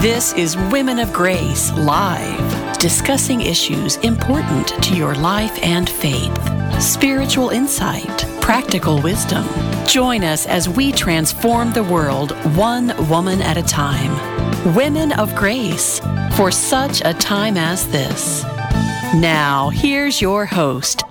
This is Women of Grace Live, discussing issues important to your life and faith, spiritual insight, practical wisdom. Join us as we transform the world one woman at a time. Women of Grace, for such a time as this. Now, here's your host,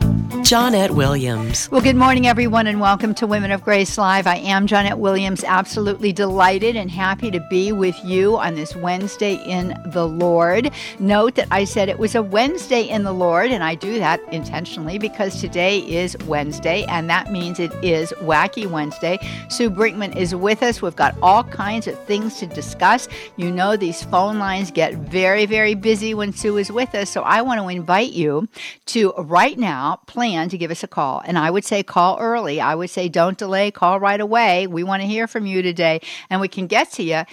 Johnnette Williams. Well, good morning, everyone, and welcome to Women of Grace Live. I am Johnnette Williams, absolutely delighted and happy to be with you on this Wednesday in the Lord. Note that I said it was a Wednesday in the Lord, and I do that intentionally because today is Wednesday, and that means it is Wacky Wednesday. Sue Brinkman is with us. We've got all kinds of things to discuss. You know, these phone lines get very, very busy when Sue is with us, so I want to invite you to right now plan to give us a call. And I would say call early. I would say don't delay, call right away. We want to hear from you today, and we can get to you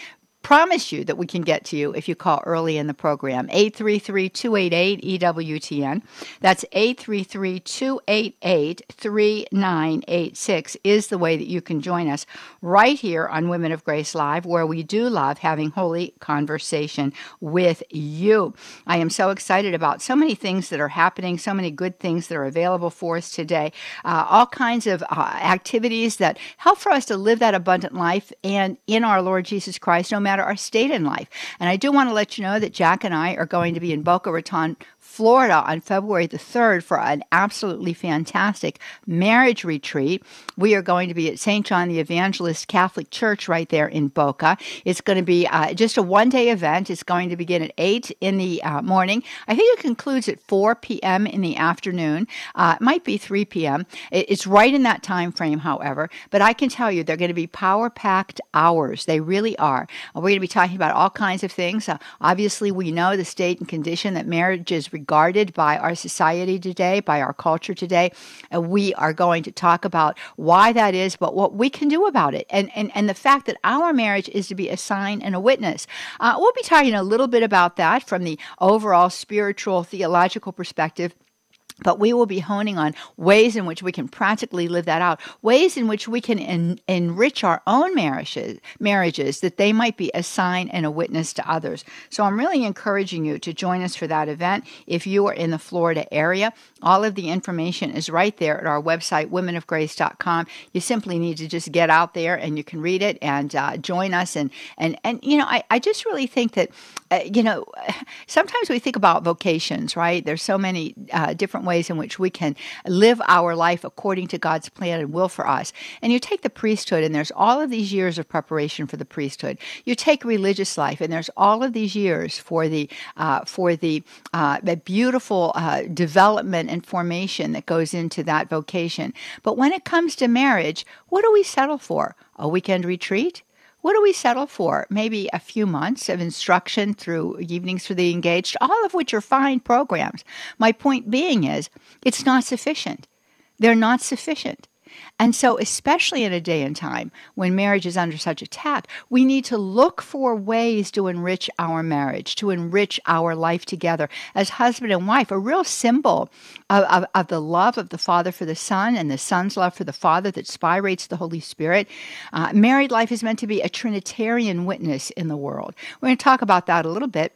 promise you that we can get to you if you call early in the program. 833 288 EWTN. That's 833 288 3986 is the way that you can join us right here on Women of Grace Live, where we do love having holy conversation with you. I am so excited about so many things that are happening, so many good things that are available for us today, uh, all kinds of uh, activities that help for us to live that abundant life and in our Lord Jesus Christ, no matter matter our state in life. And I do want to let you know that Jack and I are going to be in Boca Raton, Florida on February the 3rd for an absolutely fantastic marriage retreat. We are going to be at St. John the Evangelist Catholic Church right there in Boca. It's going to be uh, just a one day event. It's going to begin at 8 in the uh, morning. I think it concludes at 4 p.m. in the afternoon. Uh, it might be 3 p.m. It's right in that time frame, however. But I can tell you they're going to be power packed hours. They really are. We're going to be talking about all kinds of things. Uh, obviously, we know the state and condition that marriage is regarded by our society today, by our culture today. And we are going to talk about why that is, but what we can do about it. And, and, and the fact that our marriage is to be a sign and a witness. Uh, we'll be talking a little bit about that from the overall spiritual, theological perspective. But we will be honing on ways in which we can practically live that out, ways in which we can en- enrich our own marriages, marriages, that they might be a sign and a witness to others. So I'm really encouraging you to join us for that event. If you are in the Florida area, all of the information is right there at our website, womenofgrace.com. You simply need to just get out there and you can read it and uh, join us. And, and, and, you know, I, I just really think that, uh, you know, sometimes we think about vocations, right? There's so many uh, different ways in which we can live our life according to God's plan and will for us. And you take the priesthood, and there's all of these years of preparation for the priesthood. You take religious life, and there's all of these years for the uh, for the, uh, the beautiful uh, development and formation that goes into that vocation. But when it comes to marriage, what do we settle for? A weekend retreat? What do we settle for? Maybe a few months of instruction through evenings for the engaged, all of which are fine programs. My point being is, it's not sufficient. They're not sufficient. And so, especially in a day and time when marriage is under such attack, we need to look for ways to enrich our marriage, to enrich our life together as husband and wife, a real symbol of, of, of the love of the Father for the Son and the Son's love for the Father that spirates the Holy Spirit. Uh, married life is meant to be a Trinitarian witness in the world. We're going to talk about that a little bit.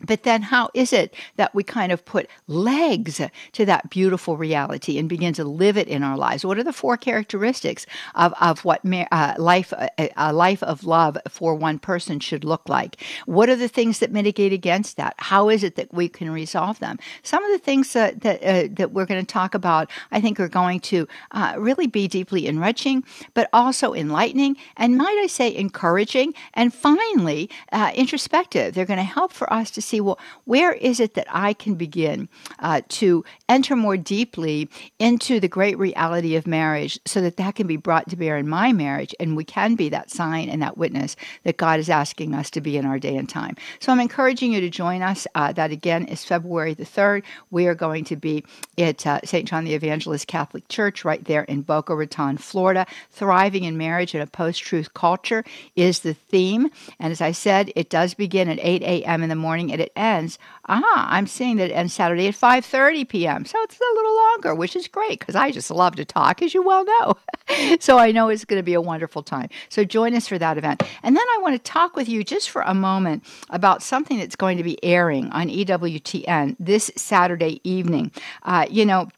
But then, how is it that we kind of put legs to that beautiful reality and begin to live it in our lives? What are the four characteristics of, of what uh, life, a, uh, a, life of love for one person should look like? What are the things that mitigate against that? How is it that we can resolve them? Some of the things that, that, uh, that we're going to talk about, I think, are going to uh, really be deeply enriching, but also enlightening, and might I say, encouraging, and finally, uh, introspective. They're going to help for us to see, well, where is it that I can begin uh, to enter more deeply into the great reality of marriage so that that can be brought to bear in my marriage and we can be that sign and that witness that God is asking us to be in our day and time. So I'm encouraging you to join us. Uh, that again is February the 3rd. We are going to be at uh, St. John the Evangelist Catholic Church right there in Boca Raton, Florida. Thriving in marriage in a post truth culture is the theme. And as I said, it does begin at 8 a.m. in the morning and it ends. Ah, I'm seeing that it ends Saturday at 5:30 p.m. So it's a little longer, which is great because I just love to talk, as you well know. so I know it's going to be a wonderful time. So join us for that event. And then I want to talk with you just for a moment about something that's going to be airing on EWTN this Saturday evening. Uh, you know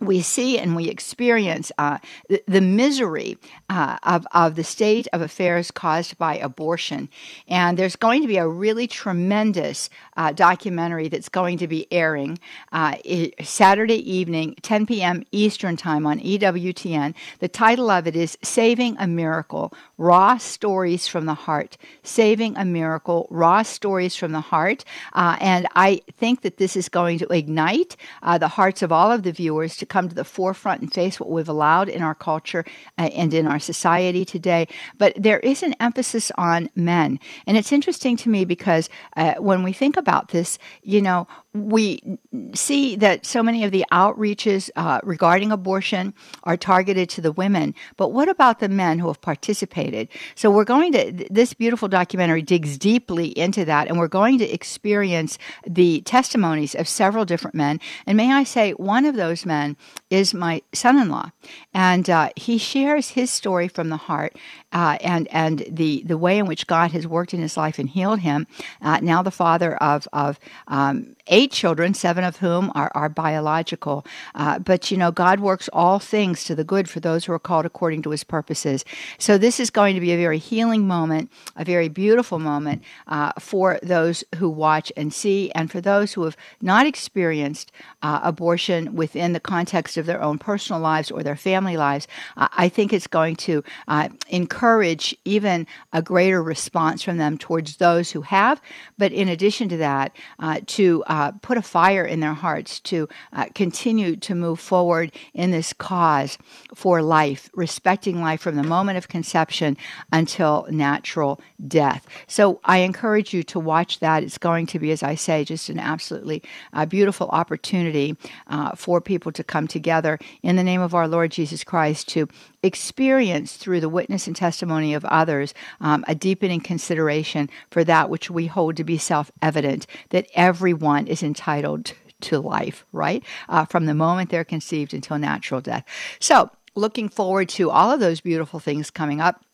we see and we experience uh, the, the, misery uh, of, of the state of affairs caused by abortion. And there's going to be a really tremendous uh, documentary that's going to be airing uh, Saturday evening, 10 p.m. Eastern Time on EWTN. The title of it is Saving a Miracle Raw Stories from the Heart. Saving a Miracle Raw Stories from the Heart. Uh, and I think that this is going to ignite uh, the hearts of all of the viewers to come to the forefront and face what we've allowed in our culture uh, and in our society today. But there is an emphasis on men. And it's interesting to me because uh, when we think about this, you know, we see that so many of the outreaches uh, regarding abortion are targeted to the women, but what about the men who have participated? So we're going to, this beautiful documentary digs deeply into that, and we're going to experience the testimonies of several different men. And may I say, one of those men is my son in law, and uh, he shares his story from the heart uh, and and the the way in which God has worked in his life and healed him. Uh, now the father of of um, eight children, seven of whom are, are biological. Uh, but you know, God works all things to the good for those who are called according to his purposes. So this is going to be a very healing moment, a very beautiful moment uh, for those who watch and see, and for those who have not experienced uh, abortion within the context of their own personal lives or their family lives. I think it's going to uh, encourage encourage even a greater response from them towards those who have. But in addition to that, uh, to uh, put a fire in their hearts to uh, continue to move forward in this cause for life, respecting life from the moment of conception until natural death. So I encourage you to watch that. It's going to be, as I say, just an absolutely uh, beautiful opportunity uh, for people to come together in the name of our Lord Jesus Christ to experience through the witness and testimony of others um, a deepening consideration for that which we hold to be self evident that everyone is entitled to life, right? Uh, from the moment they're conceived until natural death. So, looking forward to all of those beautiful things coming up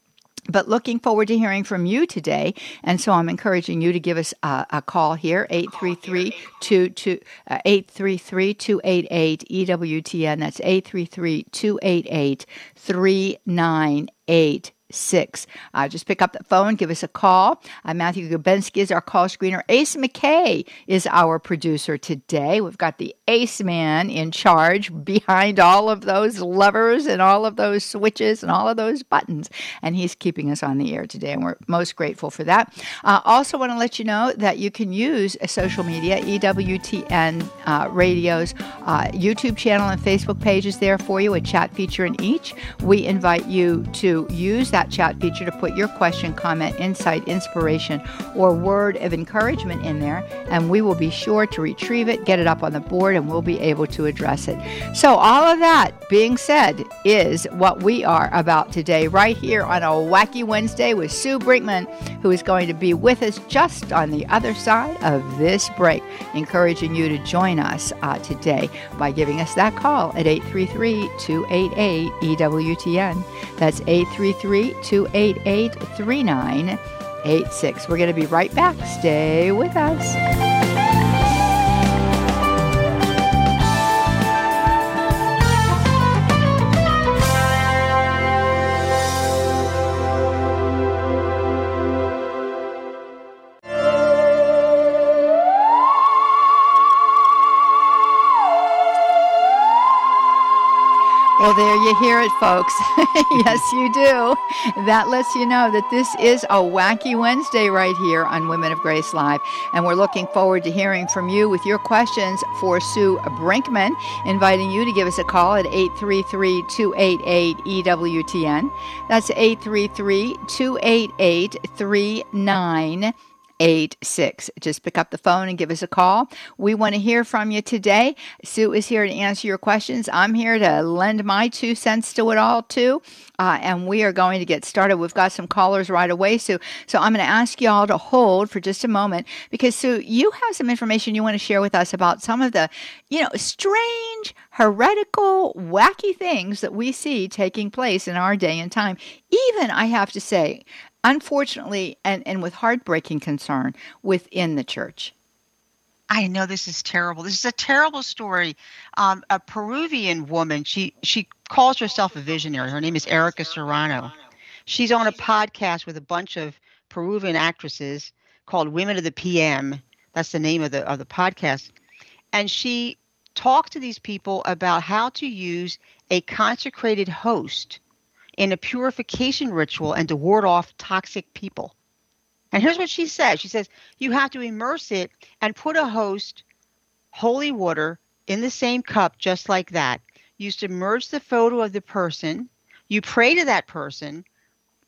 but looking forward to hearing from you today. And so I'm encouraging you to give us a, a call here, 833 288 uh, EWTN. That's 833 288 3988 six. Uh, just pick up the phone, give us a call. Uh, Matthew Gubensky is our call screener. Ace McKay is our producer today. We've got the Ace Man in charge behind all of those levers and all of those switches and all of those buttons, and he's keeping us on the air today, and we're most grateful for that. Uh, also, want to let you know that you can use a social media, EWTN uh, Radio's uh, YouTube channel and Facebook pages there for you, a chat feature in each. We invite you to use chat feature to put your question, comment, insight, inspiration, or word of encouragement in there, and we will be sure to retrieve it, get it up on the board, and we'll be able to address it. So, all of that being said is what we are about today, right here on a Wacky Wednesday with Sue Brinkman, who is going to be with us just on the other side of this break, encouraging you to join us uh, today by giving us that call at 833 288 EWTN. That's 833 288 3986. We're going to be right back. Stay with us. Well, there you hear it, folks. yes, you do. That lets you know that this is a wacky Wednesday right here on Women of Grace Live. And we're looking forward to hearing from you with your questions for Sue Brinkman, inviting you to give us a call at 833 288 EWTN. That's 833 288 3988. 886. Just pick up the phone and give us a call. We want to hear from you today. Sue is here to answer your questions. I'm here to lend my two cents to it all, too. Uh, and we are going to get started. We've got some callers right away, Sue. So I'm going to ask you all to hold for just a moment because, Sue, you have some information you want to share with us about some of the, you know, strange, heretical, wacky things that we see taking place in our day and time. Even, I have to say, unfortunately, and, and with heartbreaking concern within the church. I know this is terrible. This is a terrible story. Um, a Peruvian woman, she she calls herself a visionary. Her name is Erica Serrano. She's on a podcast with a bunch of Peruvian actresses called Women of the PM. That's the name of the of the podcast. And she talked to these people about how to use a consecrated host in a purification ritual and to ward off toxic people. And here's what she says She says, You have to immerse it and put a host, holy water, in the same cup, just like that. You submerge the photo of the person, you pray to that person,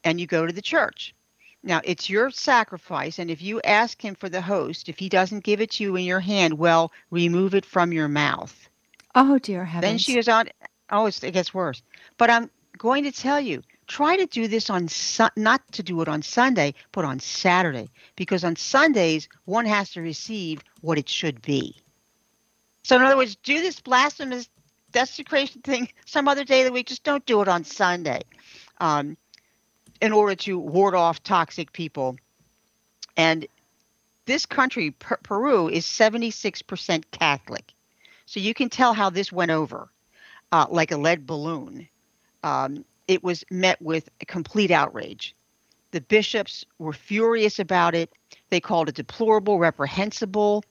and you go to the church. Now, it's your sacrifice, and if you ask him for the host, if he doesn't give it to you in your hand, well, remove it from your mouth. Oh, dear heavens. Then she goes on, oh, it gets worse. But I'm going to tell you, try to do this on not to do it on Sunday, but on Saturday, because on Sundays one has to receive what it should be. So in other words, do this blasphemous desecration thing some other day of the week. Just don't do it on Sunday, um, in order to ward off toxic people. And this country, per- Peru, is 76% Catholic. So you can tell how this went over, uh, like a lead balloon um, it was met with complete outrage. The bishops were furious about it. They called it deplorable, reprehensible.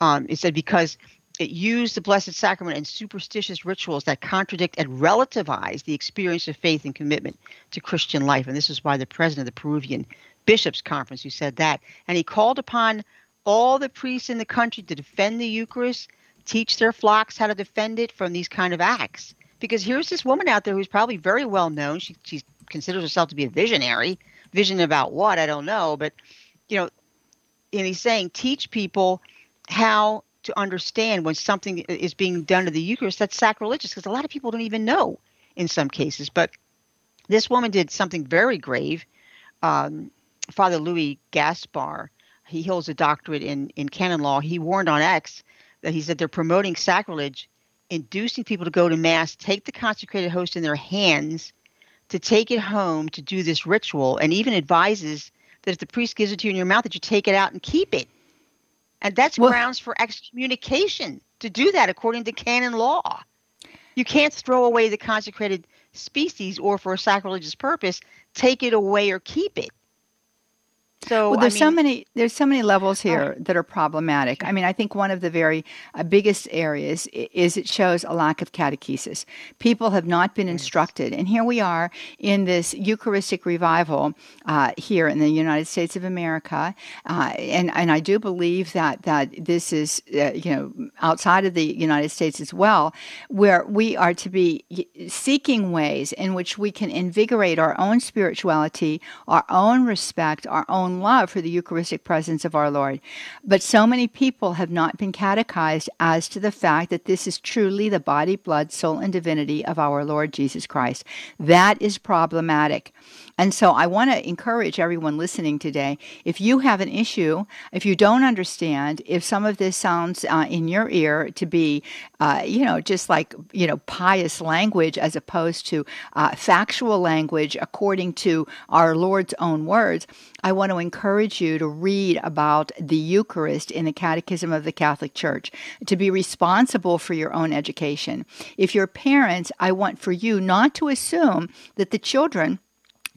Um, it said because it used the Blessed Sacrament and superstitious rituals that contradict and relativize the experience of faith and commitment to Christian life. And this is by the president of the Peruvian Bishops' Conference who said that. And he called upon all the priests in the country to defend the Eucharist, teach their flocks how to defend it from these kind of acts because here's this woman out there who's probably very well known. She she considers herself to be a visionary. Vision about what I don't know, but you know, and he's saying teach people how to understand when something is being done to the Eucharist that's sacrilegious, because a lot of people don't even know in some cases. But this woman did something very grave. Um, Father Louis Gaspar, he holds a doctorate in in canon law. He warned on X that he said they're promoting sacrilege inducing people to go to mass, take the consecrated host in their hands, to take it home to do this ritual, and even advises that if the priest gives it to you in your mouth, that you take it out and keep it. And that's well, grounds for excommunication to do that according to canon law. You can't throw away the consecrated species or for a sacrilegious purpose, take it away or keep it. So well, there's I mean, so many there's so many levels here that are problematic. I mean, I think one of the very uh, biggest areas is it shows a lack of catechesis. People have not been instructed, and here we are in this Eucharistic revival uh, here in the United States of America, uh, and and I do believe that that this is uh, you know outside of the United States as well, where we are to be seeking ways in which we can invigorate our own spirituality, our own respect, our own love for the Eucharistic presence of our Lord. But so many people have not been catechized as to the fact that this is truly the body, blood, soul, and divinity of our Lord Jesus Christ. That is problematic. And so I want to encourage everyone listening today if you have an issue, if you don't understand, if some of this sounds uh, in your ear to be, uh, you know, just like, you know, pious language as opposed to uh, factual language according to our Lord's own words, I want to encourage you to read about the Eucharist in the Catechism of the Catholic Church, to be responsible for your own education. If you're parents, I want for you not to assume that the children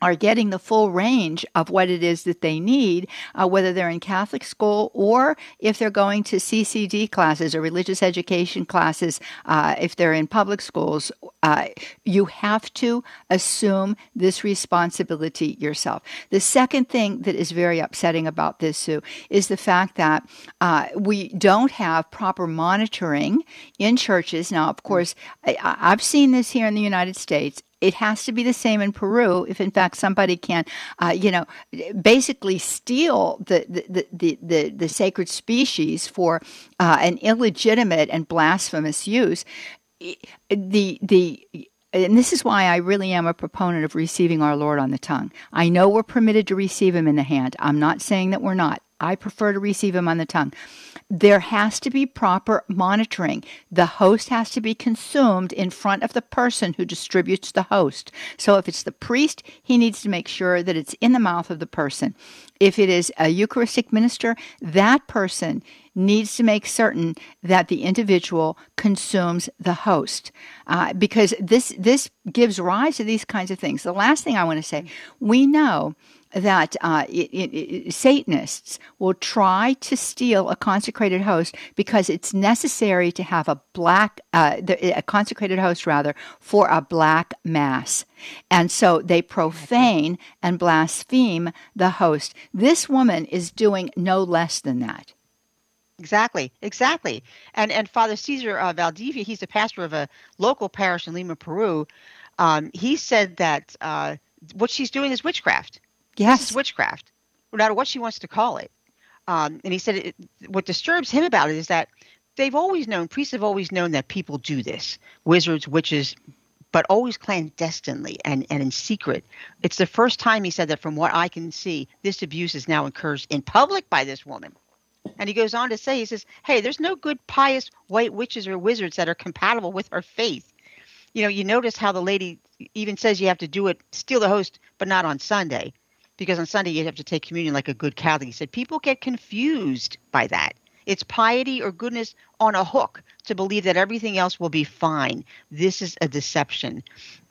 are getting the full range of what it is that they need, uh, whether they're in Catholic school or if they're going to CCD classes or religious education classes, uh, if they're in public schools. Uh, you have to assume this responsibility yourself. The second thing that is very upsetting about this, Sue, is the fact that uh, we don't have proper monitoring in churches. Now, of course, I, I've seen this here in the United States it has to be the same in Peru. If in fact somebody can, uh, you know, basically steal the the, the, the, the sacred species for uh, an illegitimate and blasphemous use, the the and this is why I really am a proponent of receiving our Lord on the tongue. I know we're permitted to receive him in the hand. I'm not saying that we're not. I prefer to receive him on the tongue there has to be proper monitoring. The host has to be consumed in front of the person who distributes the host. So if it's the priest, he needs to make sure that it's in the mouth of the person. If it is a Eucharistic minister, that person needs to make certain that the individual consumes the host, uh, because this this gives rise to these kinds of things. The last thing I want to say, we know that uh, it, it, Satanists will try to steal a consecrated host because it's necessary to have a black, uh, a consecrated host rather, for a black mass. And so they profane and blaspheme the host. This woman is doing no less than that. Exactly, exactly. And and Father Cesar uh, Valdivia, he's the pastor of a local parish in Lima, Peru. Um, he said that uh, what she's doing is witchcraft Yes. witchcraft, no matter what she wants to call it. Um, and he said it, what disturbs him about it is that they've always known, priests have always known that people do this wizards, witches, but always clandestinely and, and in secret. It's the first time he said that, from what I can see, this abuse is now occurs in public by this woman. And he goes on to say, he says, hey, there's no good, pious white witches or wizards that are compatible with our faith. You know, you notice how the lady even says you have to do it, steal the host, but not on Sunday because on Sunday you have to take communion like a good Catholic. He said people get confused by that. It's piety or goodness on a hook to believe that everything else will be fine. This is a deception.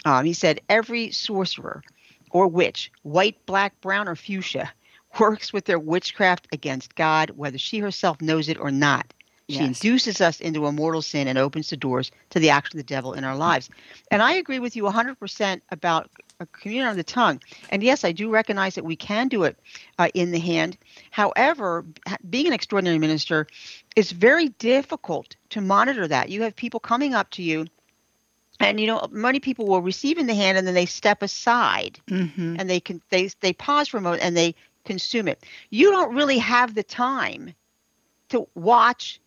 Um, he said every sorcerer or witch, white, black, brown, or fuchsia, works with their witchcraft against God, whether she herself knows it or not. She yes. induces us into a mortal sin and opens the doors to the action of the devil in our lives. And I agree with you 100% about a communion on the tongue. And yes, I do recognize that we can do it uh, in the hand. However, being an extraordinary minister is very difficult to monitor that. You have people coming up to you and you know many people will receive in the hand and then they step aside mm-hmm. and they can they they pause for a moment and they consume it you don't really have the time to watch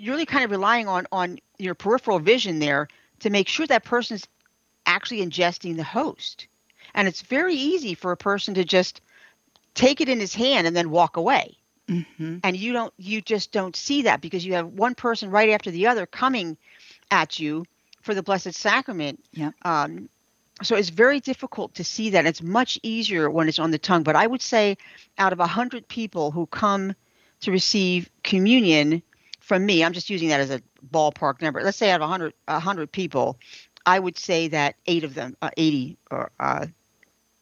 you're really kind of relying on on your peripheral vision there to make sure that person's actually ingesting the host and it's very easy for a person to just take it in his hand and then walk away. Mm-hmm. And you don't you just don't see that because you have one person right after the other coming at you for the Blessed Sacrament. Yeah. Um, so it's very difficult to see that. It's much easier when it's on the tongue. But I would say out of a hundred people who come to receive communion from me, I'm just using that as a ballpark number. Let's say out of hundred, hundred people, I would say that eight of them, uh, 80 or uh,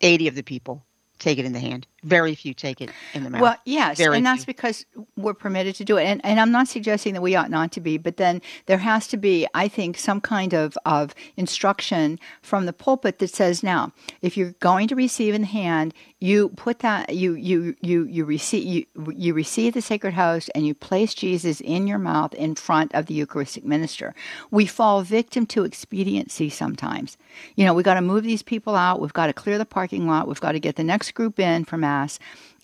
80 of the people take it in the hand. Very few take it in the mouth. Well, yes, Very and that's few. because we're permitted to do it. And, and I'm not suggesting that we ought not to be, but then there has to be, I think, some kind of, of instruction from the pulpit that says, now, if you're going to receive in the hand, you put that you you you you receive you, you receive the sacred host and you place Jesus in your mouth in front of the Eucharistic minister. We fall victim to expediency sometimes. You know, we got to move these people out. We've got to clear the parking lot. We've got to get the next group in for mass.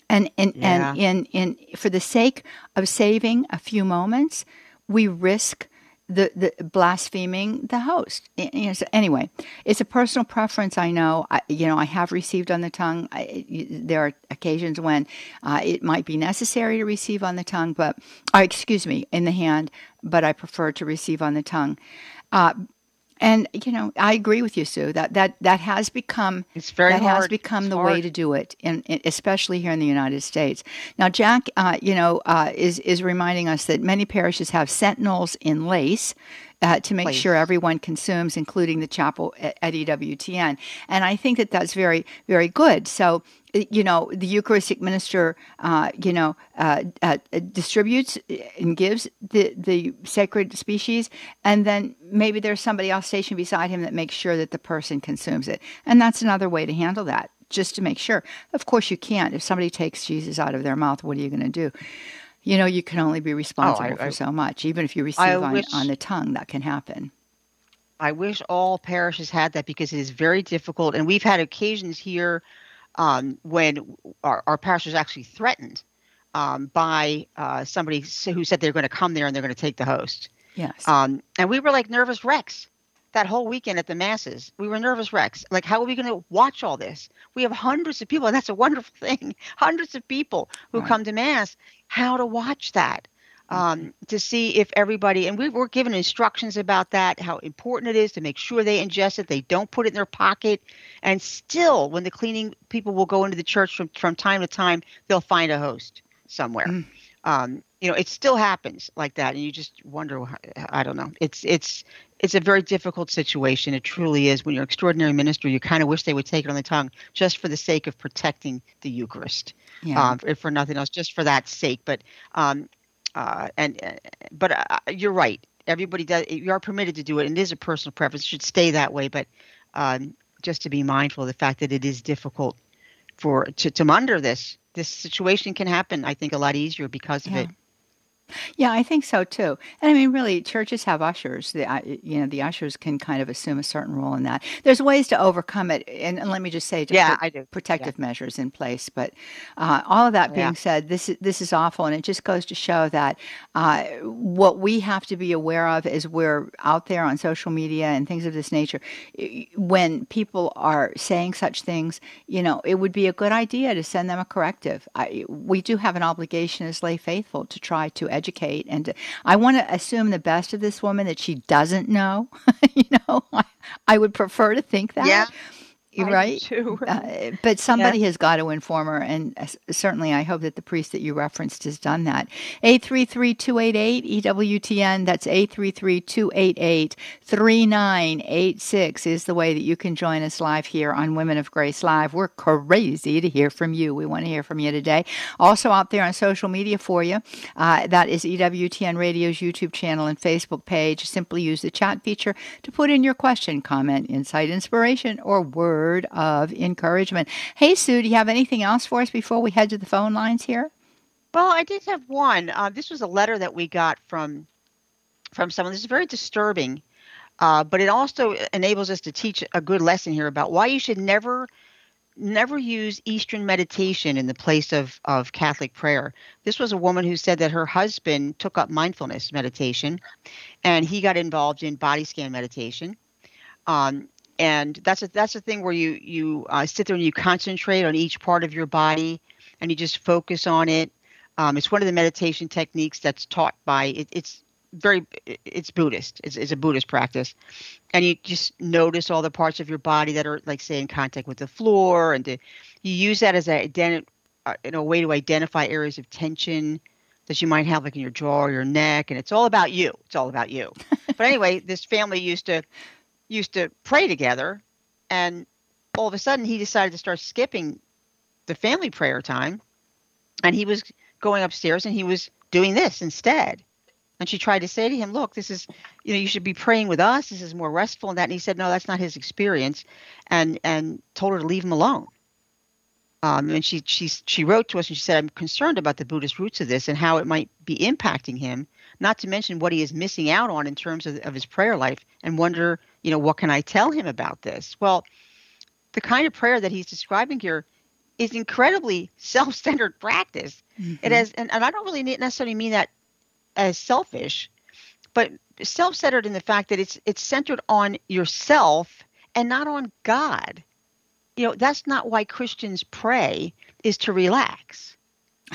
And and, yeah. and in, in for the sake of saving a few moments, we risk the, the blaspheming the host. You know, so anyway, it's a personal preference. I know. I, you know, I have received on the tongue. I, there are occasions when uh, it might be necessary to receive on the tongue, but uh, excuse me, in the hand. But I prefer to receive on the tongue. Uh, and you know, I agree with you, Sue. That that that has become it's very that hard. has become it's the hard. way to do it, in, in, especially here in the United States. Now, Jack, uh, you know, uh, is is reminding us that many parishes have sentinels in lace. Uh, to make sure everyone consumes, including the chapel at, at EWTN, and I think that that's very, very good. So you know, the Eucharistic minister, uh, you know, uh, uh, distributes and gives the, the sacred species, and then maybe there's somebody else stationed beside him that makes sure that the person consumes it. And that's another way to handle that, just to make sure. Of course, you can't. If somebody takes Jesus out of their mouth, what are you going to do? You know, you can only be responsible oh, I, for I, so much. Even if you receive on, wish... on the tongue, that can happen. I wish all parishes had that because it is very difficult. And we've had occasions here um, when our, our parish was actually threatened um, by uh, somebody who said they're going to come there and they're going to take the host. Yes. Um, and we were like nervous wrecks that whole weekend at the masses. We were nervous wrecks. Like, how are we going to watch all this? We have hundreds of people, and that's a wonderful thing. Hundreds of people who Right. come to mass. How to watch that? Um, to see if everybody, and we were given instructions about that, how important it is to make sure they ingest it, they don't put it in their pocket, and still, when the cleaning people will go into the church from from time to time, they'll find a host somewhere. Mm. Um, you know, it still happens like that, and you just wonder. I don't know. It's it's it's a very difficult situation. It truly is. When you're an extraordinary minister, you kind of wish they would take it on the tongue, just for the sake of protecting the Eucharist, Yeah. um, if for nothing else, just for that sake. But um, uh, and uh, but uh, you're right. Everybody does. You are permitted to do it, and it is a personal preference. It should stay that way. But um, just to be mindful of the fact that it is difficult for to to under this this situation can happen. I think a lot easier because of Yeah. it. Yeah, I think so too. And I mean, really, churches have ushers. The uh, you know the ushers can kind of assume a certain role in that. There's ways to overcome it, and, and let me just say, to Yeah, put I do. protective measures in place. But uh, all of that being Yeah. said, this is this is awful, and it just goes to show that uh, what we have to be aware of is we're out there on social media and things of this nature. When people are saying such things, you know, it would be a good idea to send them a corrective. I, we do have an obligation as lay faithful to try to educate, and to, I want to assume the best of this woman that she doesn't know. you know, I, I would prefer to think that. Yeah, You're right. Uh, but somebody has got to inform her, and uh, certainly I hope that the priest that you referenced has done that. 833-288 EWTN, that's 833-288-3986 is the way that you can join us live here on Women of Grace Live. We're crazy to hear from you. We want to hear from you today. Also out there on social media for you, uh, that is EWTN Radio's YouTube channel and Facebook page. Simply use the chat feature to put in your question, comment, insight, inspiration, or word of encouragement. Hey, Sue, do you have anything else for us before we head to the phone lines here? Well, I did have one. Uh, this was a letter that we got from from someone. This is very disturbing, uh, but it also enables us to teach a good lesson here about why you should never never use Eastern meditation in the place of of Catholic prayer. This was a woman who said that her husband took up mindfulness meditation, and he got involved in body scan meditation. Um, and that's a that's a thing where you you uh, sit there and you concentrate on each part of your body, and you just focus on it. Um, it's one of the meditation techniques that's taught by it, it's very it's Buddhist. It's, it's a Buddhist practice, and you just notice all the parts of your body that are like say in contact with the floor, and to, you use that as a identi- uh, in a way to identify areas of tension that you might have like in your jaw or your neck, and it's all about you. It's all about you. but anyway, this family used to used to pray together, and all of a sudden he decided to start skipping the family prayer time, and he was going upstairs and he was doing this instead. And she tried to say to him, "Look, this is, you know, you should be praying with us. This is more restful." And that, and he said, "No, that's not his experience," and and told her to leave him alone. Um, and she she she wrote to us and she said, "I'm concerned about the Buddhist roots of this and how it might be impacting him. Not to mention what he is missing out on in terms of, of his prayer life, and wonder, you know, what can I tell him about this?" Well, the kind of prayer that he's describing here is incredibly self-centered practice. It mm-hmm. has, and, and I don't really necessarily mean that as selfish, but self-centered in the fact that it's it's centered on yourself and not on God. You know, that's not why Christians pray is to relax.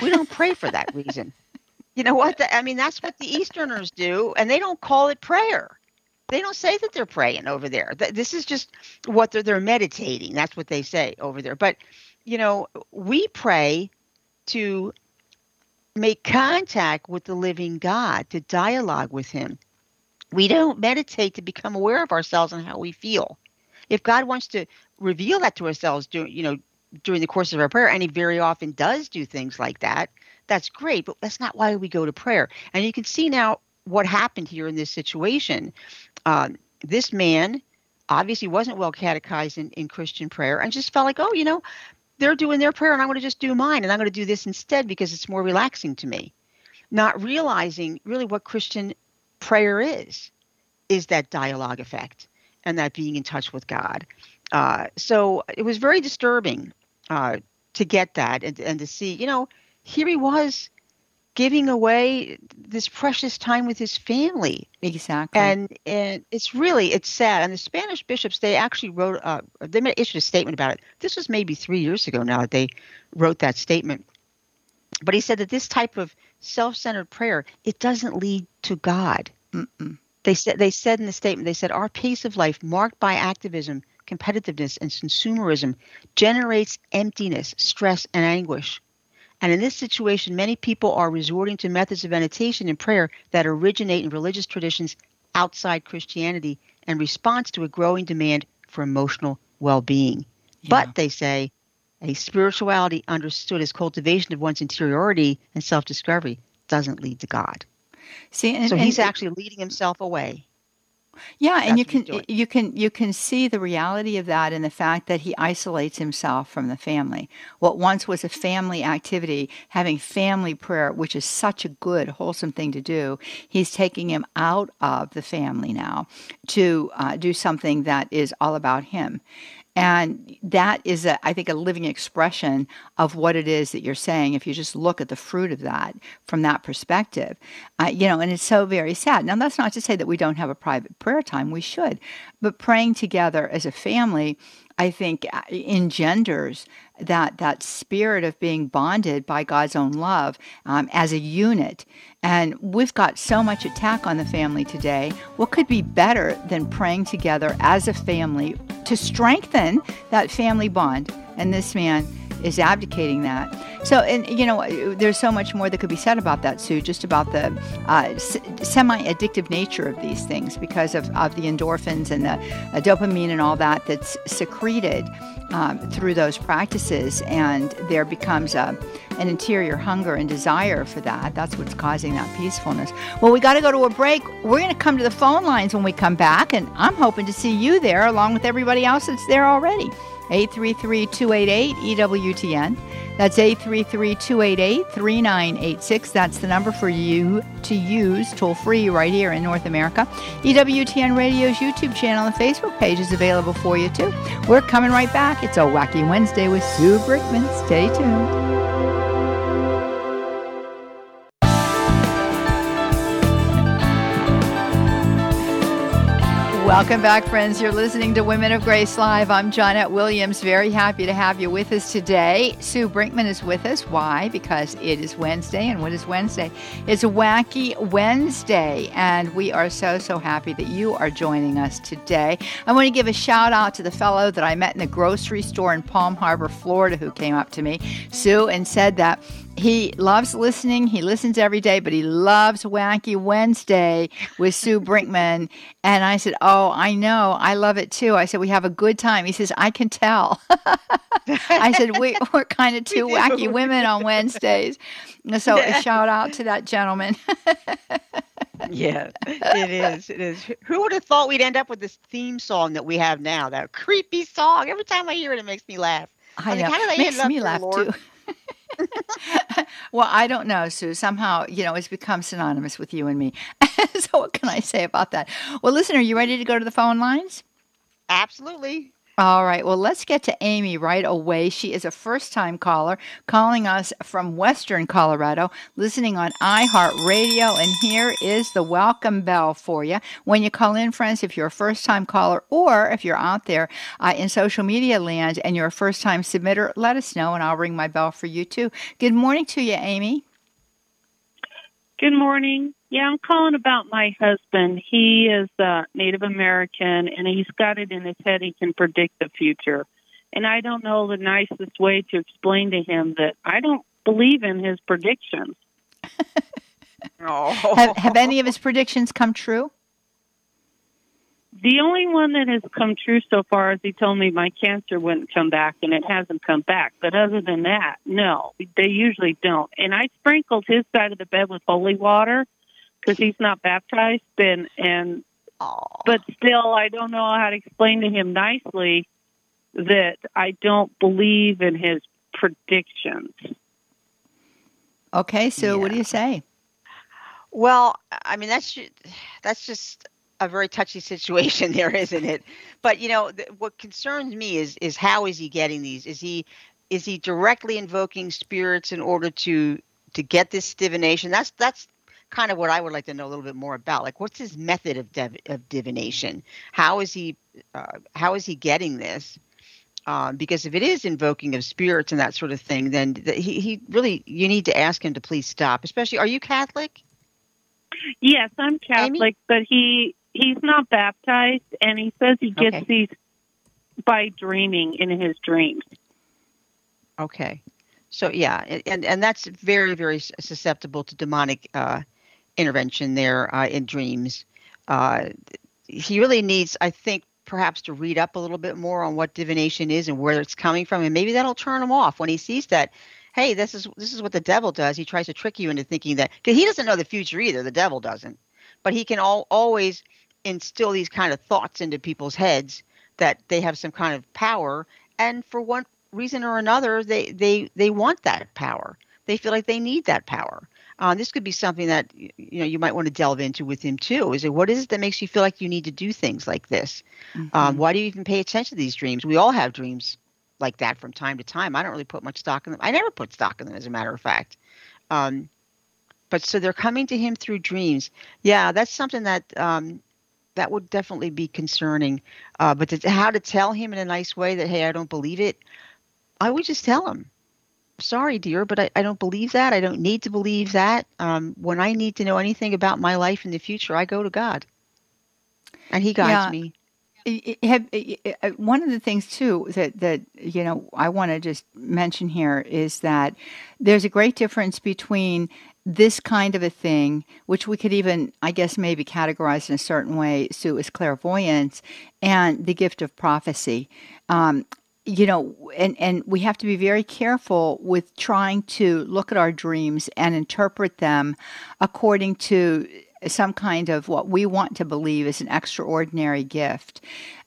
We don't pray for that reason. You know what? The- I mean, that's what the Easterners do, and they don't call it prayer. They don't say that they're praying over there. This is just what they're, they're meditating. That's what they say over there. But, you know, we pray to make contact with the living God, to dialogue with Him. We don't meditate to become aware of ourselves and how we feel. If God wants to reveal that to ourselves during, you know, during the course of our prayer, and He very often does do things like that, that's great. But that's not why we go to prayer. And you can see now what happened here in this situation. Um, this man obviously wasn't well catechized in, in Christian prayer and just felt like, oh, you know, they're doing their prayer and I'm going to just do mine and I'm going to do this instead because it's more relaxing to me. Not realizing really what Christian prayer is, is that dialogue effect. and that being in touch with God. Uh, so it was very disturbing uh, to get that and, and to see, you know, here he was giving away this precious time with his family. Exactly. And and it's really it's sad. And the Spanish bishops they actually wrote uh, they issued a statement about it. This was maybe three years ago now that they wrote that statement. But he said that this type of self-centered prayer it doesn't lead to God. Mm-mm. They said they said in the statement they said our pace of life marked by activism, competitiveness, and consumerism generates emptiness, stress, and anguish. And in this situation, many people are resorting to methods of meditation and prayer that originate in religious traditions outside Christianity in response to a growing demand for emotional well being. Yeah. But they say a spirituality understood as cultivation of one's interiority and self discovery doesn't lead to God. See, and, so he's and, actually leading himself away. Yeah, That's and you can you can you can see the reality of that in the fact that he isolates himself from the family. What once was a family activity, having family prayer, which is such a good wholesome thing to do, he's taking him out of the family now to uh, do something that is all about him. And that is, a, I think, a living expression of what it is that you're saying. If you just look at the fruit of that from that perspective, uh, you know, and it's so very sad. Now, that's not to say that we don't have a private prayer time. We should, but praying together as a family, I think, uh, engenders that that spirit of being bonded by God's own love um, as a unit. And we've got so much attack on the family today. What could be better than praying together as a family to strengthen that family bond? And this man is abdicating that. So, and you know, there's so much more that could be said about that, Sue, just about the uh, semi addictive nature of these things because of, of the endorphins and the uh, dopamine and all that that's secreted um, through those practices. And there becomes a, an interior hunger and desire for that. That's what's causing that peacefulness. Well, we got to go to a break. We're going to come to the phone lines when we come back, and I'm hoping to see you there along with everybody else that's there already. 833 288 EWTN. That's 833 288 3986. That's the number for you to use toll free right here in North America. EWTN Radio's YouTube channel and Facebook page is available for you too. We're coming right back. It's a Wacky Wednesday with Sue Brinkman. Stay tuned. Welcome back, friends. You're listening to Women of Grace Live. I'm Johnnette Williams. Very happy to have you with us today. Sue Brinkman is with us. Why? Because it is Wednesday. And what is Wednesday? It's a Wacky Wednesday. And we are so, so happy that you are joining us today. I want to give a shout out to the fellow that I met in the grocery store in Palm Harbor, Florida, who came up to me, Sue, and said that he loves listening. He listens every day, but he loves Wacky Wednesday with Sue Brinkman. And I said, Oh, I know. I love it too. I said, We have a good time. He says, I can tell. I said, we, We're kind of two wacky women on Wednesdays. So a shout out to that gentleman. yeah, it is. It is. Who would have thought we'd end up with this theme song that we have now? That creepy song. Every time I hear it, it makes me laugh. I, I know. How did makes me laugh Lord? too. well, I don't know, Sue. Somehow, you know, it's become synonymous with you and me. so, what can I say about that? Well, listen, are you ready to go to the phone lines? Absolutely. All right. Well, let's get to Amy right away. She is a first time caller calling us from Western Colorado, listening on iHeartRadio. And here is the welcome bell for you. When you call in, friends, if you're a first time caller or if you're out there uh, in social media land and you're a first time submitter, let us know and I'll ring my bell for you too. Good morning to you, Amy. Good morning. Yeah, I'm calling about my husband. He is uh, Native American, and he's got it in his head he can predict the future. And I don't know the nicest way to explain to him that I don't believe in his predictions. oh. have, have any of his predictions come true? The only one that has come true so far is he told me my cancer wouldn't come back, and it hasn't come back. But other than that, no, they usually don't. And I sprinkled his side of the bed with holy water because he's not baptized and and but still I don't know how to explain to him nicely that I don't believe in his predictions. Okay, so yeah. what do you say? Well, I mean that's that's just a very touchy situation there, isn't it? But you know, th- what concerns me is is how is he getting these? Is he is he directly invoking spirits in order to to get this divination? That's that's kind of what I would like to know a little bit more about. Like, what's his method of div- of divination? How is he uh, how is he getting this? Um, because if it is invoking of spirits and that sort of thing, then th- he, he really you need to ask him to please stop. Especially, are you Catholic? Yes, I'm Catholic, Amy? but he he's not baptized, and he says he gets okay. these by dreaming in his dreams. Okay, so yeah, and and that's very very susceptible to demonic uh, intervention there uh, in dreams. Uh, he really needs, I think, perhaps to read up a little bit more on what divination is and where it's coming from, and maybe that'll turn him off when he sees that. Hey, this is this is what the devil does. He tries to trick you into thinking that because he doesn't know the future either. The devil doesn't, but he can all, always instill these kind of thoughts into people's heads that they have some kind of power, and for one reason or another, they they they want that power. They feel like they need that power. Uh, this could be something that you know you might want to delve into with him too. Is it what is it that makes you feel like you need to do things like this? Um, mm-hmm. Um, why do you even pay attention to these dreams? We all have dreams like that from time to time. I don't really put much stock in them. I never put stock in them, as a matter of fact. Um, but so they're coming to him through dreams. Yeah, that's something that um, that would definitely be concerning. Uh, but to, how to tell him in a nice way that hey, I don't believe it. I would just tell him sorry, dear, but I, I don't believe that. I don't need to believe that. Um, when I need to know anything about my life in the future, I go to God, and He guides yeah. me. Have, uh, one of the things too that that you know I want to just mention here is that there's a great difference between this kind of a thing, which we could even, I guess, maybe categorize in a certain way, Sue, as clairvoyance, and the gift of prophecy. Um, you know, and, and we have to be very careful with trying to look at our dreams and interpret them according to some kind of what we want to believe is an extraordinary gift.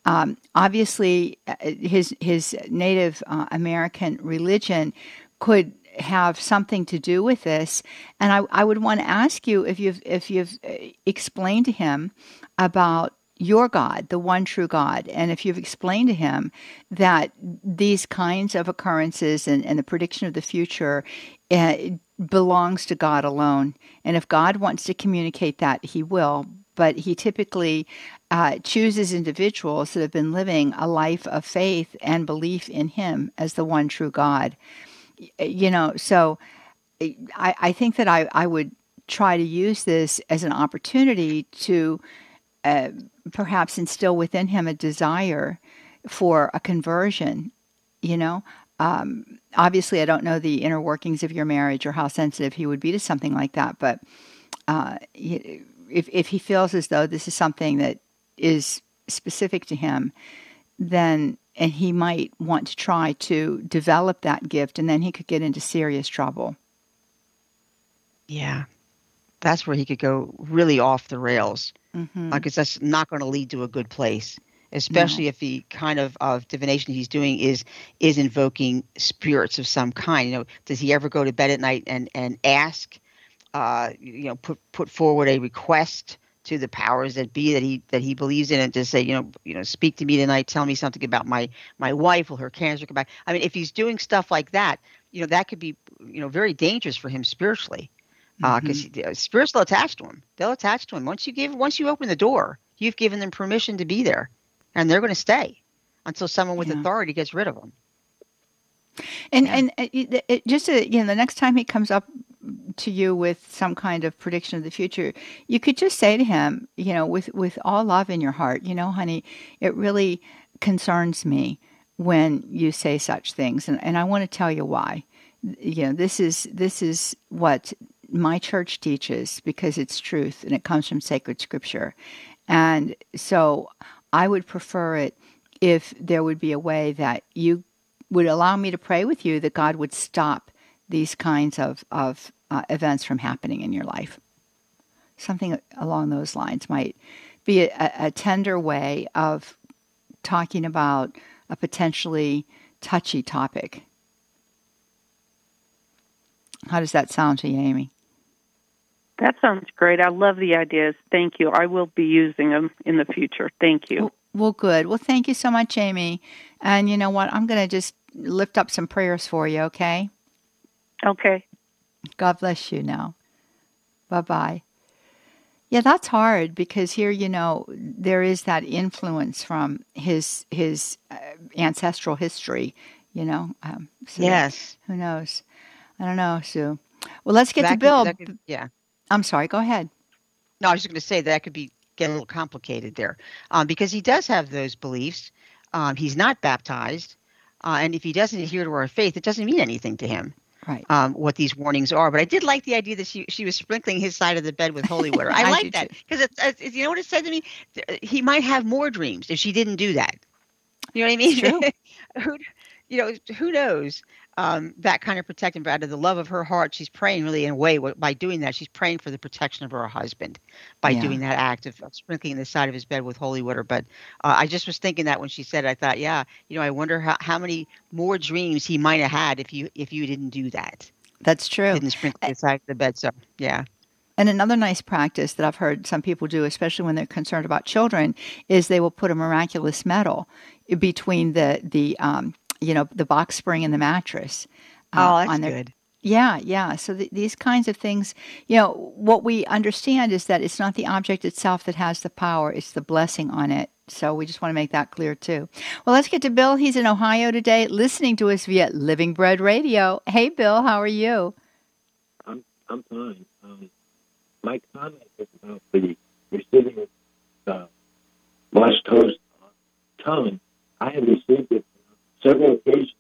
Um, obviously, uh, his his Native uh, American religion could have something to do with this, and I, I would want to ask you if you've if you've uh, explained to him about your God, the one true God. And if you've explained to him that these kinds of occurrences and, and the prediction of the future uh, belongs to God alone, and if God wants to communicate that, he will. But he typically uh, chooses individuals that have been living a life of faith and belief in him as the one true God. You know, so I, I think that I, I would try to use this as an opportunity to uh, perhaps instill within him a desire for a conversion, you know. Um, obviously, I don't know the inner workings of your marriage or how sensitive he would be to something like that, but uh, if, if he feels as though this is something that is specific to him, then and he might want to try to develop that gift, and then he could get into serious trouble. Yeah, that's where he could go really off the rails mm-hmm. because that's not going to lead to a good place especially no. if the kind of, of divination he's doing is is invoking spirits of some kind you know does he ever go to bed at night and and ask uh, you know put put forward a request to the powers that be that he that he believes in and to say you know you know speak to me tonight tell me something about my my wife will her cancer come back i mean if he's doing stuff like that you know that could be you know very dangerous for him spiritually because uh, mm-hmm. Uh, spirits will attach to him. They'll attach to him once you give once you open the door. You've given them permission to be there, and they're going to stay until someone with yeah. authority gets rid of them. And yeah. and uh, it, it, just to, you know, the next time he comes up to you with some kind of prediction of the future, you could just say to him, you know, with with all love in your heart, you know, honey, it really concerns me when you say such things, and and I want to tell you why. You know, this is this is what my church teaches because it's truth and it comes from sacred scripture. And so I would prefer it if there would be a way that you would allow me to pray with you that God would stop these kinds of, of uh, events from happening in your life. Something along those lines might be a, a tender way of talking about a potentially touchy topic. How does that sound to you, Amy? That sounds great. I love the ideas. Thank you. I will be using them in the future. Thank you. Well, well good. Well, thank you so much, Amy. And you know what? I'm going to just lift up some prayers for you, okay? Okay. God bless you now. Bye bye. Yeah, that's hard because here, you know, there is that influence from his his uh, ancestral history. You know. Um, so yes. Who knows? I don't know, Sue. Well, let's get that to Bill. Could, yeah. I'm sorry. Go ahead. No, I was just going to say that could be get a little complicated there, um, because he does have those beliefs. Um, he's not baptized, uh, and if he doesn't adhere to our faith, it doesn't mean anything to him right. um, what these warnings are. But I did like the idea that she she was sprinkling his side of the bed with holy water. I, I like that because it's, it's, you know what it said to me. He might have more dreams if she didn't do that. You know what I mean? True. who, you know, who knows? Um, that kind of protecting, but out of the love of her heart, she's praying really in a way by doing that. She's praying for the protection of her husband by Yeah. doing that act of, of sprinkling the side of his bed with holy water. But uh, I just was thinking that when she said, it, I thought, yeah, you know, I wonder how, how many more dreams he might have had if you if you didn't do that, That's true. didn't sprinkle the side of the bed. So yeah, And another nice practice that I've heard some people do, especially when they're concerned about children, is they will put a miraculous medal between the the um, you know the box spring and the mattress. uh, oh, that's on their, good. Yeah, yeah. So th- these kinds of things, you know, what we understand is that it's not the object itself that has the power; it's the blessing on it. So we just want to make that clear too. Well, let's get to Bill. He's in Ohio today, listening to us via Living Bread Radio. Hey, Bill, how are you? I'm I'm fine. Um, my comment is about the receiving uh, blessed host tongue. I have received it several occasions.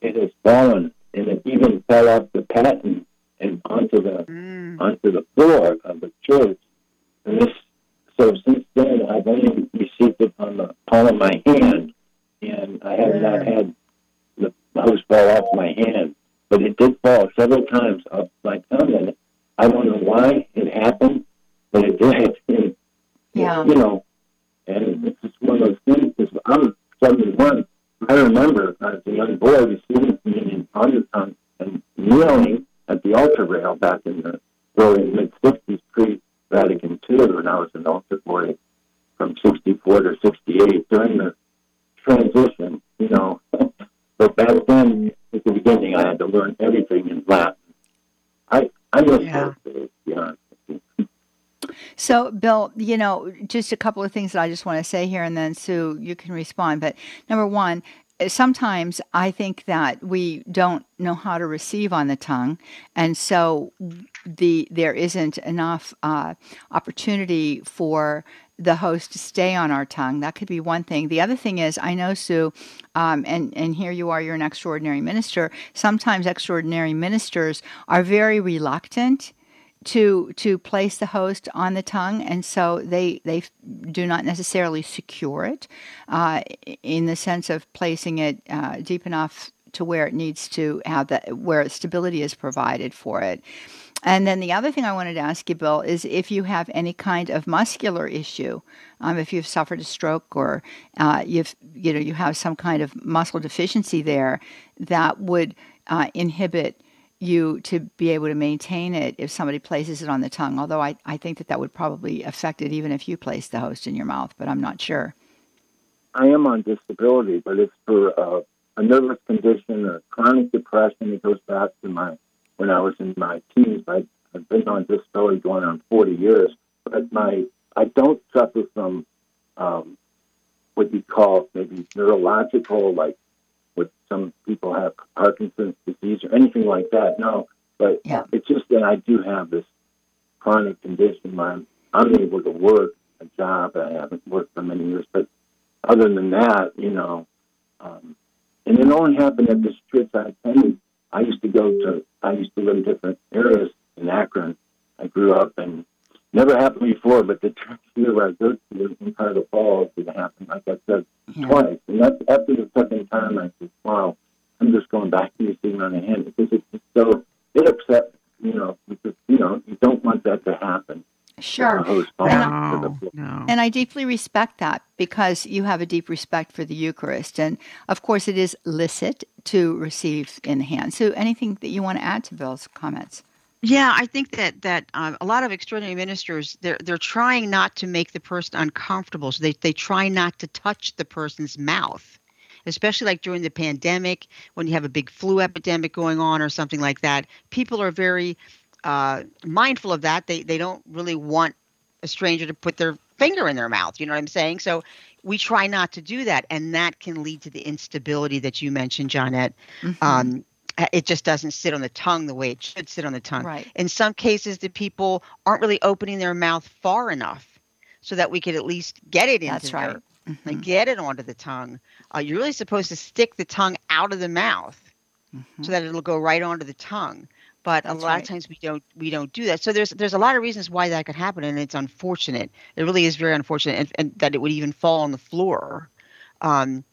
It has fallen, and it even fell off the paten and onto the Mm. onto the floor of the church. And this, so since then, I've only received it on the palm of my hand, and I have not had the host fall off my hand. But it did fall several times off my tongue, and I don't know why it happened, but it did. And, Yeah. You know, and it's just one of those things. Because I'm 71. I remember uh, as a young boy receiving communion on the and kneeling at the altar rail back in the early mid 60s, pre Vatican II, when I was an altar boy from 64 to 68 during the transition, you know. but back then, at the beginning, I had to learn everything in Latin. I, I miss Yeah. those days, to be honest with you. So, Bill, you know, just a couple of things that I just want to say here, and then Sue, you can respond. But number one, sometimes I think that we don't know how to receive on the tongue, and so the there isn't enough uh, opportunity for the host to stay on our tongue. That could be one thing. The other thing is, I know Sue, um, and and here you are, you're an extraordinary minister. Sometimes extraordinary ministers are very reluctant to to place the host on the tongue, and so they they do not necessarily secure it uh, in the sense of placing it uh, deep enough to where it needs to have that where stability is provided for it. And then the other thing I wanted to ask you, Bill, is if you have any kind of muscular issue, um, if you've suffered a stroke or uh, you've you know you have some kind of muscle deficiency there that would uh, inhibit you to be able to maintain it if somebody places it on the tongue. Although I, I think that that would probably affect it even if you place the host in your mouth, but I'm not sure. I am on disability, but it's for uh, a nervous condition, a chronic depression. It goes back to my when I was in my teens. I, I've been on disability going on 40 years, but my I don't suffer from um, what you call maybe neurological, like what some people have Parkinson's disease or anything like that. No, but Yeah. it's just that I do have this chronic condition where I'm unable to work a job. I haven't worked for many years, but other than that, you know, um, and it only happened at this church I attended. I used to go to, I used to live in different areas in Akron. I grew up and never happened before, but the church here where I go to in Carter Falls, it happened, like I said, Yeah. twice. And that's after the second time, I said, wow, I'm just going back to receiving on the hand because it's just so, it upset, you know, because, you know, you don't want that to happen. Sure. The host falls to the No, no. And I deeply respect that because you have a deep respect for the Eucharist. And of course, it is licit to receive in the hand. So, anything that you want to add to Bill's comments? Yeah, I think that that um, a lot of extraordinary ministers they're they're trying not to make the person uncomfortable, so they they try not to touch the person's mouth, especially like during the pandemic when you have a big flu epidemic going on or something like that. People are very uh, mindful of that. They they don't really want a stranger to put their finger in their mouth. You know what I'm saying? So we try not to do that, and that can lead to the instability that you mentioned, Johnette. Mm-hmm. Um, it just doesn't sit on the tongue the way it should sit on the tongue. Right. In some cases, the people aren't really opening their mouth far enough so that we could at least get it into That's right. Their, mm-hmm. like get it onto the tongue. Uh, you're really supposed to stick the tongue out of the mouth mm-hmm. so that it'll go right onto the tongue. But That's a lot right. of times we don't we don't do that. So there's there's a lot of reasons why that could happen, and it's unfortunate. It really is very unfortunate, and, and that it would even fall on the floor, um,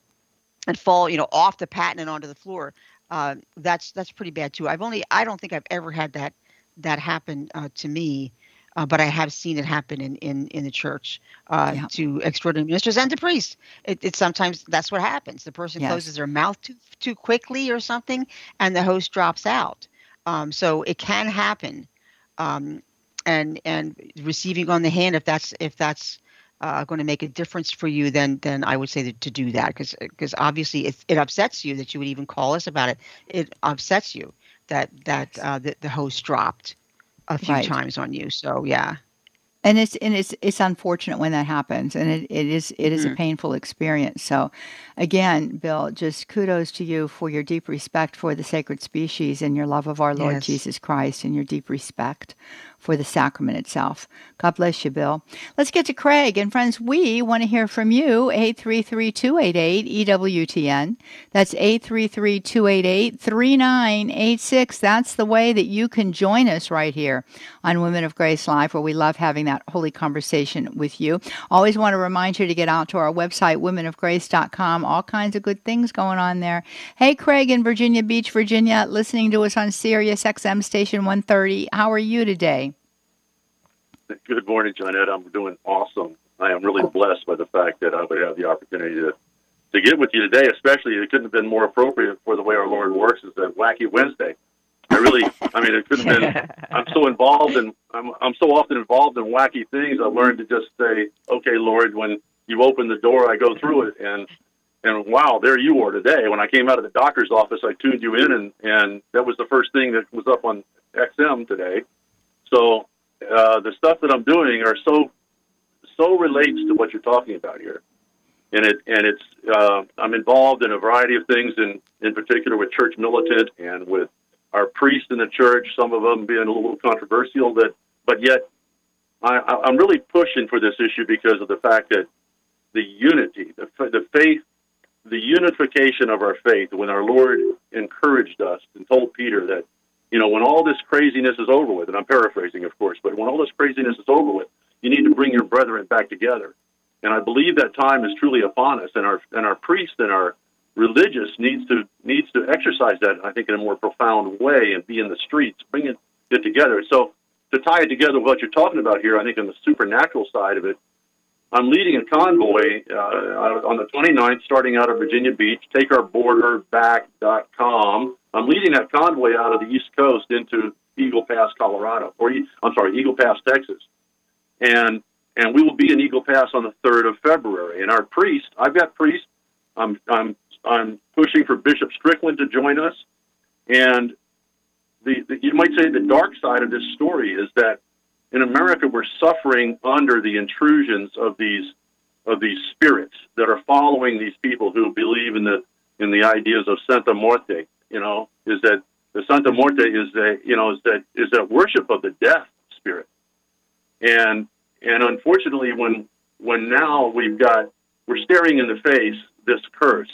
and fall you know off the paten and onto the floor uh, that's that's pretty bad too. I've only I don't think I've ever had that that happen uh, to me, uh, but I have seen it happen in in in the church uh, yeah. to extraordinary ministers and to priests. It, it sometimes that's what happens. The person yes. closes their mouth too too quickly or something, and the host drops out. Um, so it can happen, um, and and receiving on the hand if that's if that's uh, going to make a difference for you, then then I would say that to do that because because obviously it, it upsets you that you would even call us about it. It upsets you that that uh, the, the host dropped a few right. times on you. So yeah. And it's and it's it's unfortunate when that happens, and it, it is it is mm-hmm. a painful experience. So, again, Bill, just kudos to you for your deep respect for the sacred species and your love of our Lord yes. Jesus Christ, and your deep respect for the sacrament itself. God bless you, Bill. Let's get to Craig. And friends, we want to hear from you, 833-288-EWTN. That's 833-288-3986. That's the way that you can join us right here on Women of Grace Live, where we love having that holy conversation with you. Always want to remind you to get out to our website, womenofgrace.com. All kinds of good things going on there. Hey, Craig in Virginia Beach, Virginia, listening to us on Sirius XM Station 130. How are you today? Good morning, Johnette. I'm doing awesome. I am really blessed by the fact that I would have the opportunity to to get with you today. Especially, it couldn't have been more appropriate for the way our Lord works. Is that Wacky Wednesday? I really, I mean, it couldn't have been. I'm so involved and I'm I'm so often involved in wacky things. I learned to just say, okay, Lord, when you open the door, I go through it, and and wow, there you are today. When I came out of the doctor's office, I tuned you in, and and that was the first thing that was up on XM today. So uh, the stuff that I'm doing are so so relates to what you're talking about here, and it and it's uh, I'm involved in a variety of things, in in particular with church militant and with our priests in the church. Some of them being a little controversial, that but yet I, I'm really pushing for this issue because of the fact that the unity, the the faith, the unification of our faith. When our Lord encouraged us and told Peter that you know, when all this craziness is over with, and I'm paraphrasing, of course, but when all this craziness is over with, you need to bring your brethren back together. And I believe that time is truly upon us, and our and our priest and our religious needs to needs to exercise that. I think in a more profound way and be in the streets, bring it, it together. So to tie it together with what you're talking about here, I think on the supernatural side of it, I'm leading a convoy uh, on the 29th, starting out of Virginia Beach. TakeOurBorderBack.com. I'm leading that convoy out of the East Coast into Eagle Pass, Colorado, or I'm sorry, Eagle Pass, Texas, and and we will be in Eagle Pass on the 3rd of February. And our priest, I've got priests. I'm I'm I'm pushing for Bishop Strickland to join us, and the, the you might say the dark side of this story is that in America, we're suffering under the intrusions of these of these spirits that are following these people who believe in the in the ideas of Santa Muerte. You know, is that the Santa Muerte is that you know is that is that worship of the death spirit, and and unfortunately, when when now we've got we're staring in the face this curse,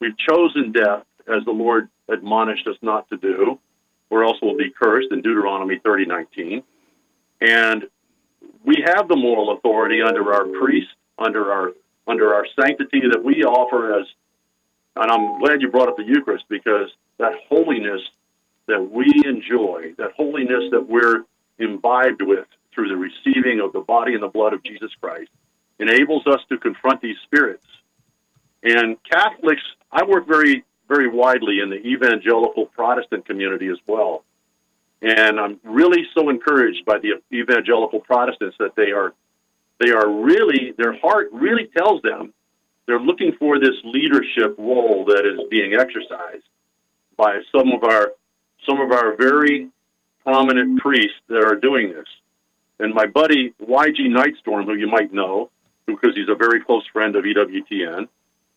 we've chosen death as the Lord admonished us not to do, or else we'll be cursed in Deuteronomy thirty nineteen. And we have the moral authority under our priest, under our under our sanctity that we offer as and I'm glad you brought up the Eucharist because that holiness that we enjoy, that holiness that we're imbibed with through the receiving of the body and the blood of Jesus Christ, enables us to confront these spirits. And Catholics, I work very, very widely in the evangelical Protestant community as well. And I'm really so encouraged by the evangelical Protestants that they are they are really their heart really tells them they're looking for this leadership role that is being exercised by some of our some of our very prominent priests that are doing this. And my buddy YG Nyghtstorm, who you might know, because he's a very close friend of EWTN,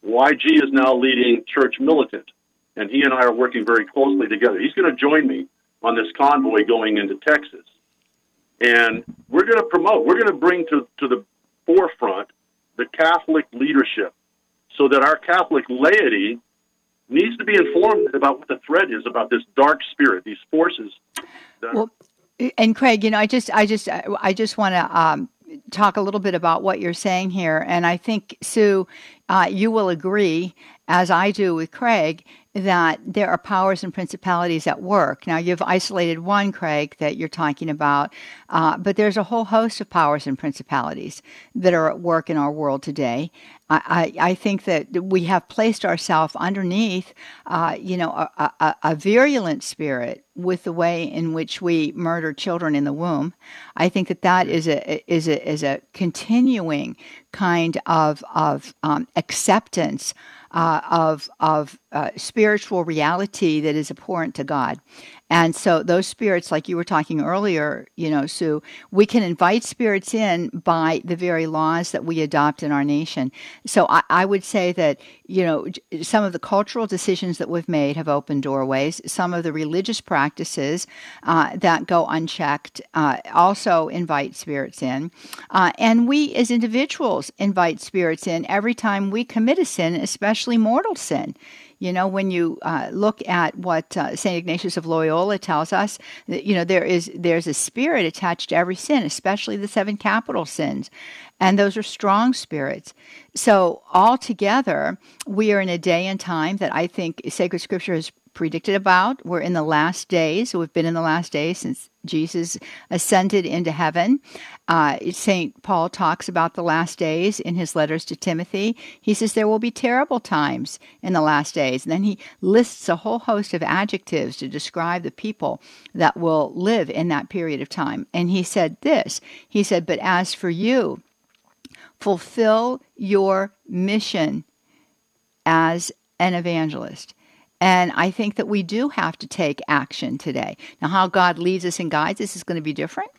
YG is now leading Church Militant, and he and I are working very closely together. He's going to join me on this convoy going into Texas. And we're going to promote, we're going to bring to, to the forefront the Catholic leadership so that our Catholic laity needs to be informed about what the threat is about this dark spirit, these forces. well, and Craig, you know, I just, I just, I just want to um, talk a little bit about what you're saying here, and I think Sue, uh, you will agree, as I do with Craig, that there are powers and principalities at work. Now, you've isolated one, Craig, that you're talking about, uh, but there's a whole host of powers and principalities that are at work in our world today. I, I, I think that we have placed ourselves underneath, uh, you know, a, a, a virulent spirit with the way in which we murder children in the womb. I think that that is a is a is a continuing kind of of um, acceptance uh, of of uh, spiritual reality that is abhorrent to God. And so those spirits, like you were talking earlier, you know, Sue, we can invite spirits in by the very laws that we adopt in our nation. So I, I would say that, you know, some of the cultural decisions that we've made have opened doorways. Some of the religious practices uh, that go unchecked uh, also invite spirits in. Uh, and we as individuals invite spirits in every time we commit a sin, especially mortal sin. You know, when you uh, look at what uh, Saint Ignatius of Loyola tells us, you know, there is there's a spirit attached to every sin, especially the seven capital sins, and those are strong spirits. So altogether, we are in a day and time that I think sacred scripture has predicted about. We're in the last days. We've been in the last days since Jesus ascended into heaven. Uh, St. Paul talks about the last days in his letters to Timothy. He says there will be terrible times in the last days. And then he lists a whole host of adjectives to describe the people that will live in that period of time. And he said this He said, But as for you, fulfill your mission as an evangelist. And I think that we do have to take action today. Now, how God leads us and guides us is going to be different,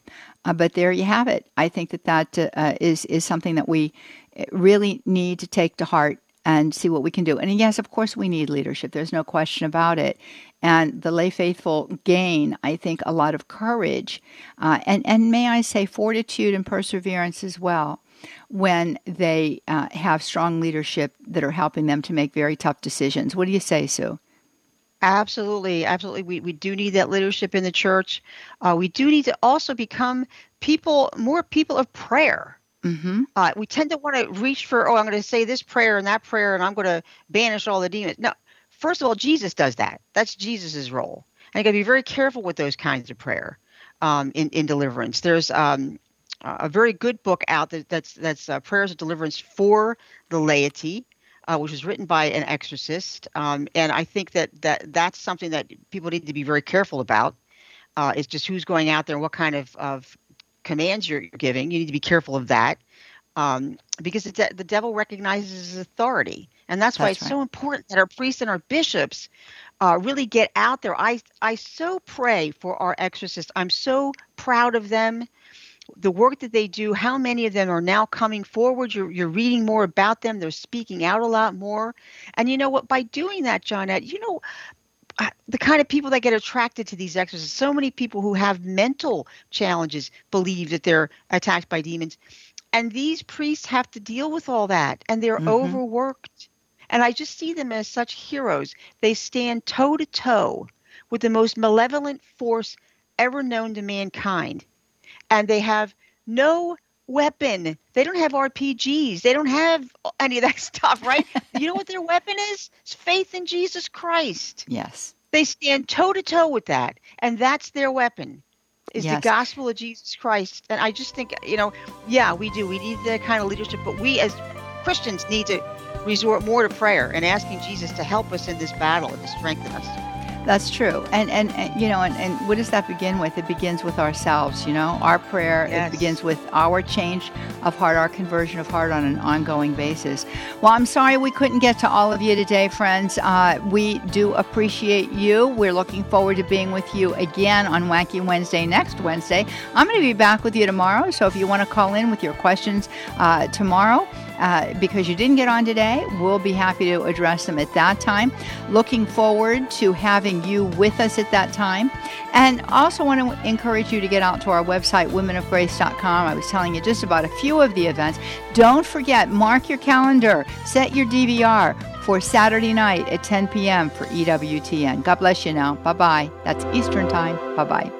uh, but there you have it. I think that that uh, is is something that we uh, really need to take to heart and see what we can do. And yes, of course, we need leadership. There's no question about it. And the lay faithful gain, I think, a lot of courage, uh, and and may I say, fortitude and perseverance as well when they uh, have strong leadership that are helping them to make very tough decisions. What do you say, Sue? Absolutely, absolutely. We we do need that leadership in the church. Uh, we do need to also become people, more people of prayer. Mm-hmm. Uh, we tend to want to reach for, oh, I'm going to say this prayer and that prayer, and I'm going to banish all the demons. No, first of all, Jesus does that. That's Jesus's role, and you got to be very careful with those kinds of prayer um, in in deliverance. There's um, a very good book out that, that's that's uh, prayers of deliverance for the laity uh, which was written by an exorcist. Um, and I think that, that that's something that people need to be very careful about. Uh, is just who's going out there and what kind of, of commands you're giving. You need to be careful of that um, because the, de- the devil recognizes his authority. And that's, that's why it's right. so important that our priests and our bishops uh, really get out there. I, I so pray for our exorcists. I'm so proud of them the work that they do, how many of them are now coming forward. You're, you're reading more about them. They're speaking out a lot more. And you know what? By doing that, Johnette, you know, the kind of people that get attracted to these exorcists, so many people who have mental challenges believe that they're attacked by demons. And these priests have to deal with all that, and they're mm-hmm. overworked. And I just see them as such heroes. They stand toe to toe with the most malevolent force ever known to mankind and they have no weapon. They don't have RPGs. They don't have any of that stuff, right? you know what their weapon is? It's faith in Jesus Christ. Yes. They stand toe to toe with that, and that's their weapon. Is yes. the gospel of Jesus Christ. And I just think, you know, yeah, we do. We need that kind of leadership, but we as Christians need to resort more to prayer and asking Jesus to help us in this battle and to strengthen us. That's true. And, and, and you know, and, and what does that begin with? It begins with ourselves, you know, our prayer. Yes. It begins with our change of heart, our conversion of heart on an ongoing basis. Well, I'm sorry we couldn't get to all of you today, friends. Uh, we do appreciate you. We're looking forward to being with you again on Wacky Wednesday next Wednesday. I'm going to be back with you tomorrow. So if you want to call in with your questions uh, tomorrow, uh, because you didn't get on today, we'll be happy to address them at that time. Looking forward to having you with us at that time. And also want to encourage you to get out to our website, womenofgrace.com. I was telling you just about a few of the events. Don't forget, mark your calendar, set your DVR for Saturday night at 10 p.m. for EWTN. God bless you now. Bye bye. That's Eastern Time. Bye bye.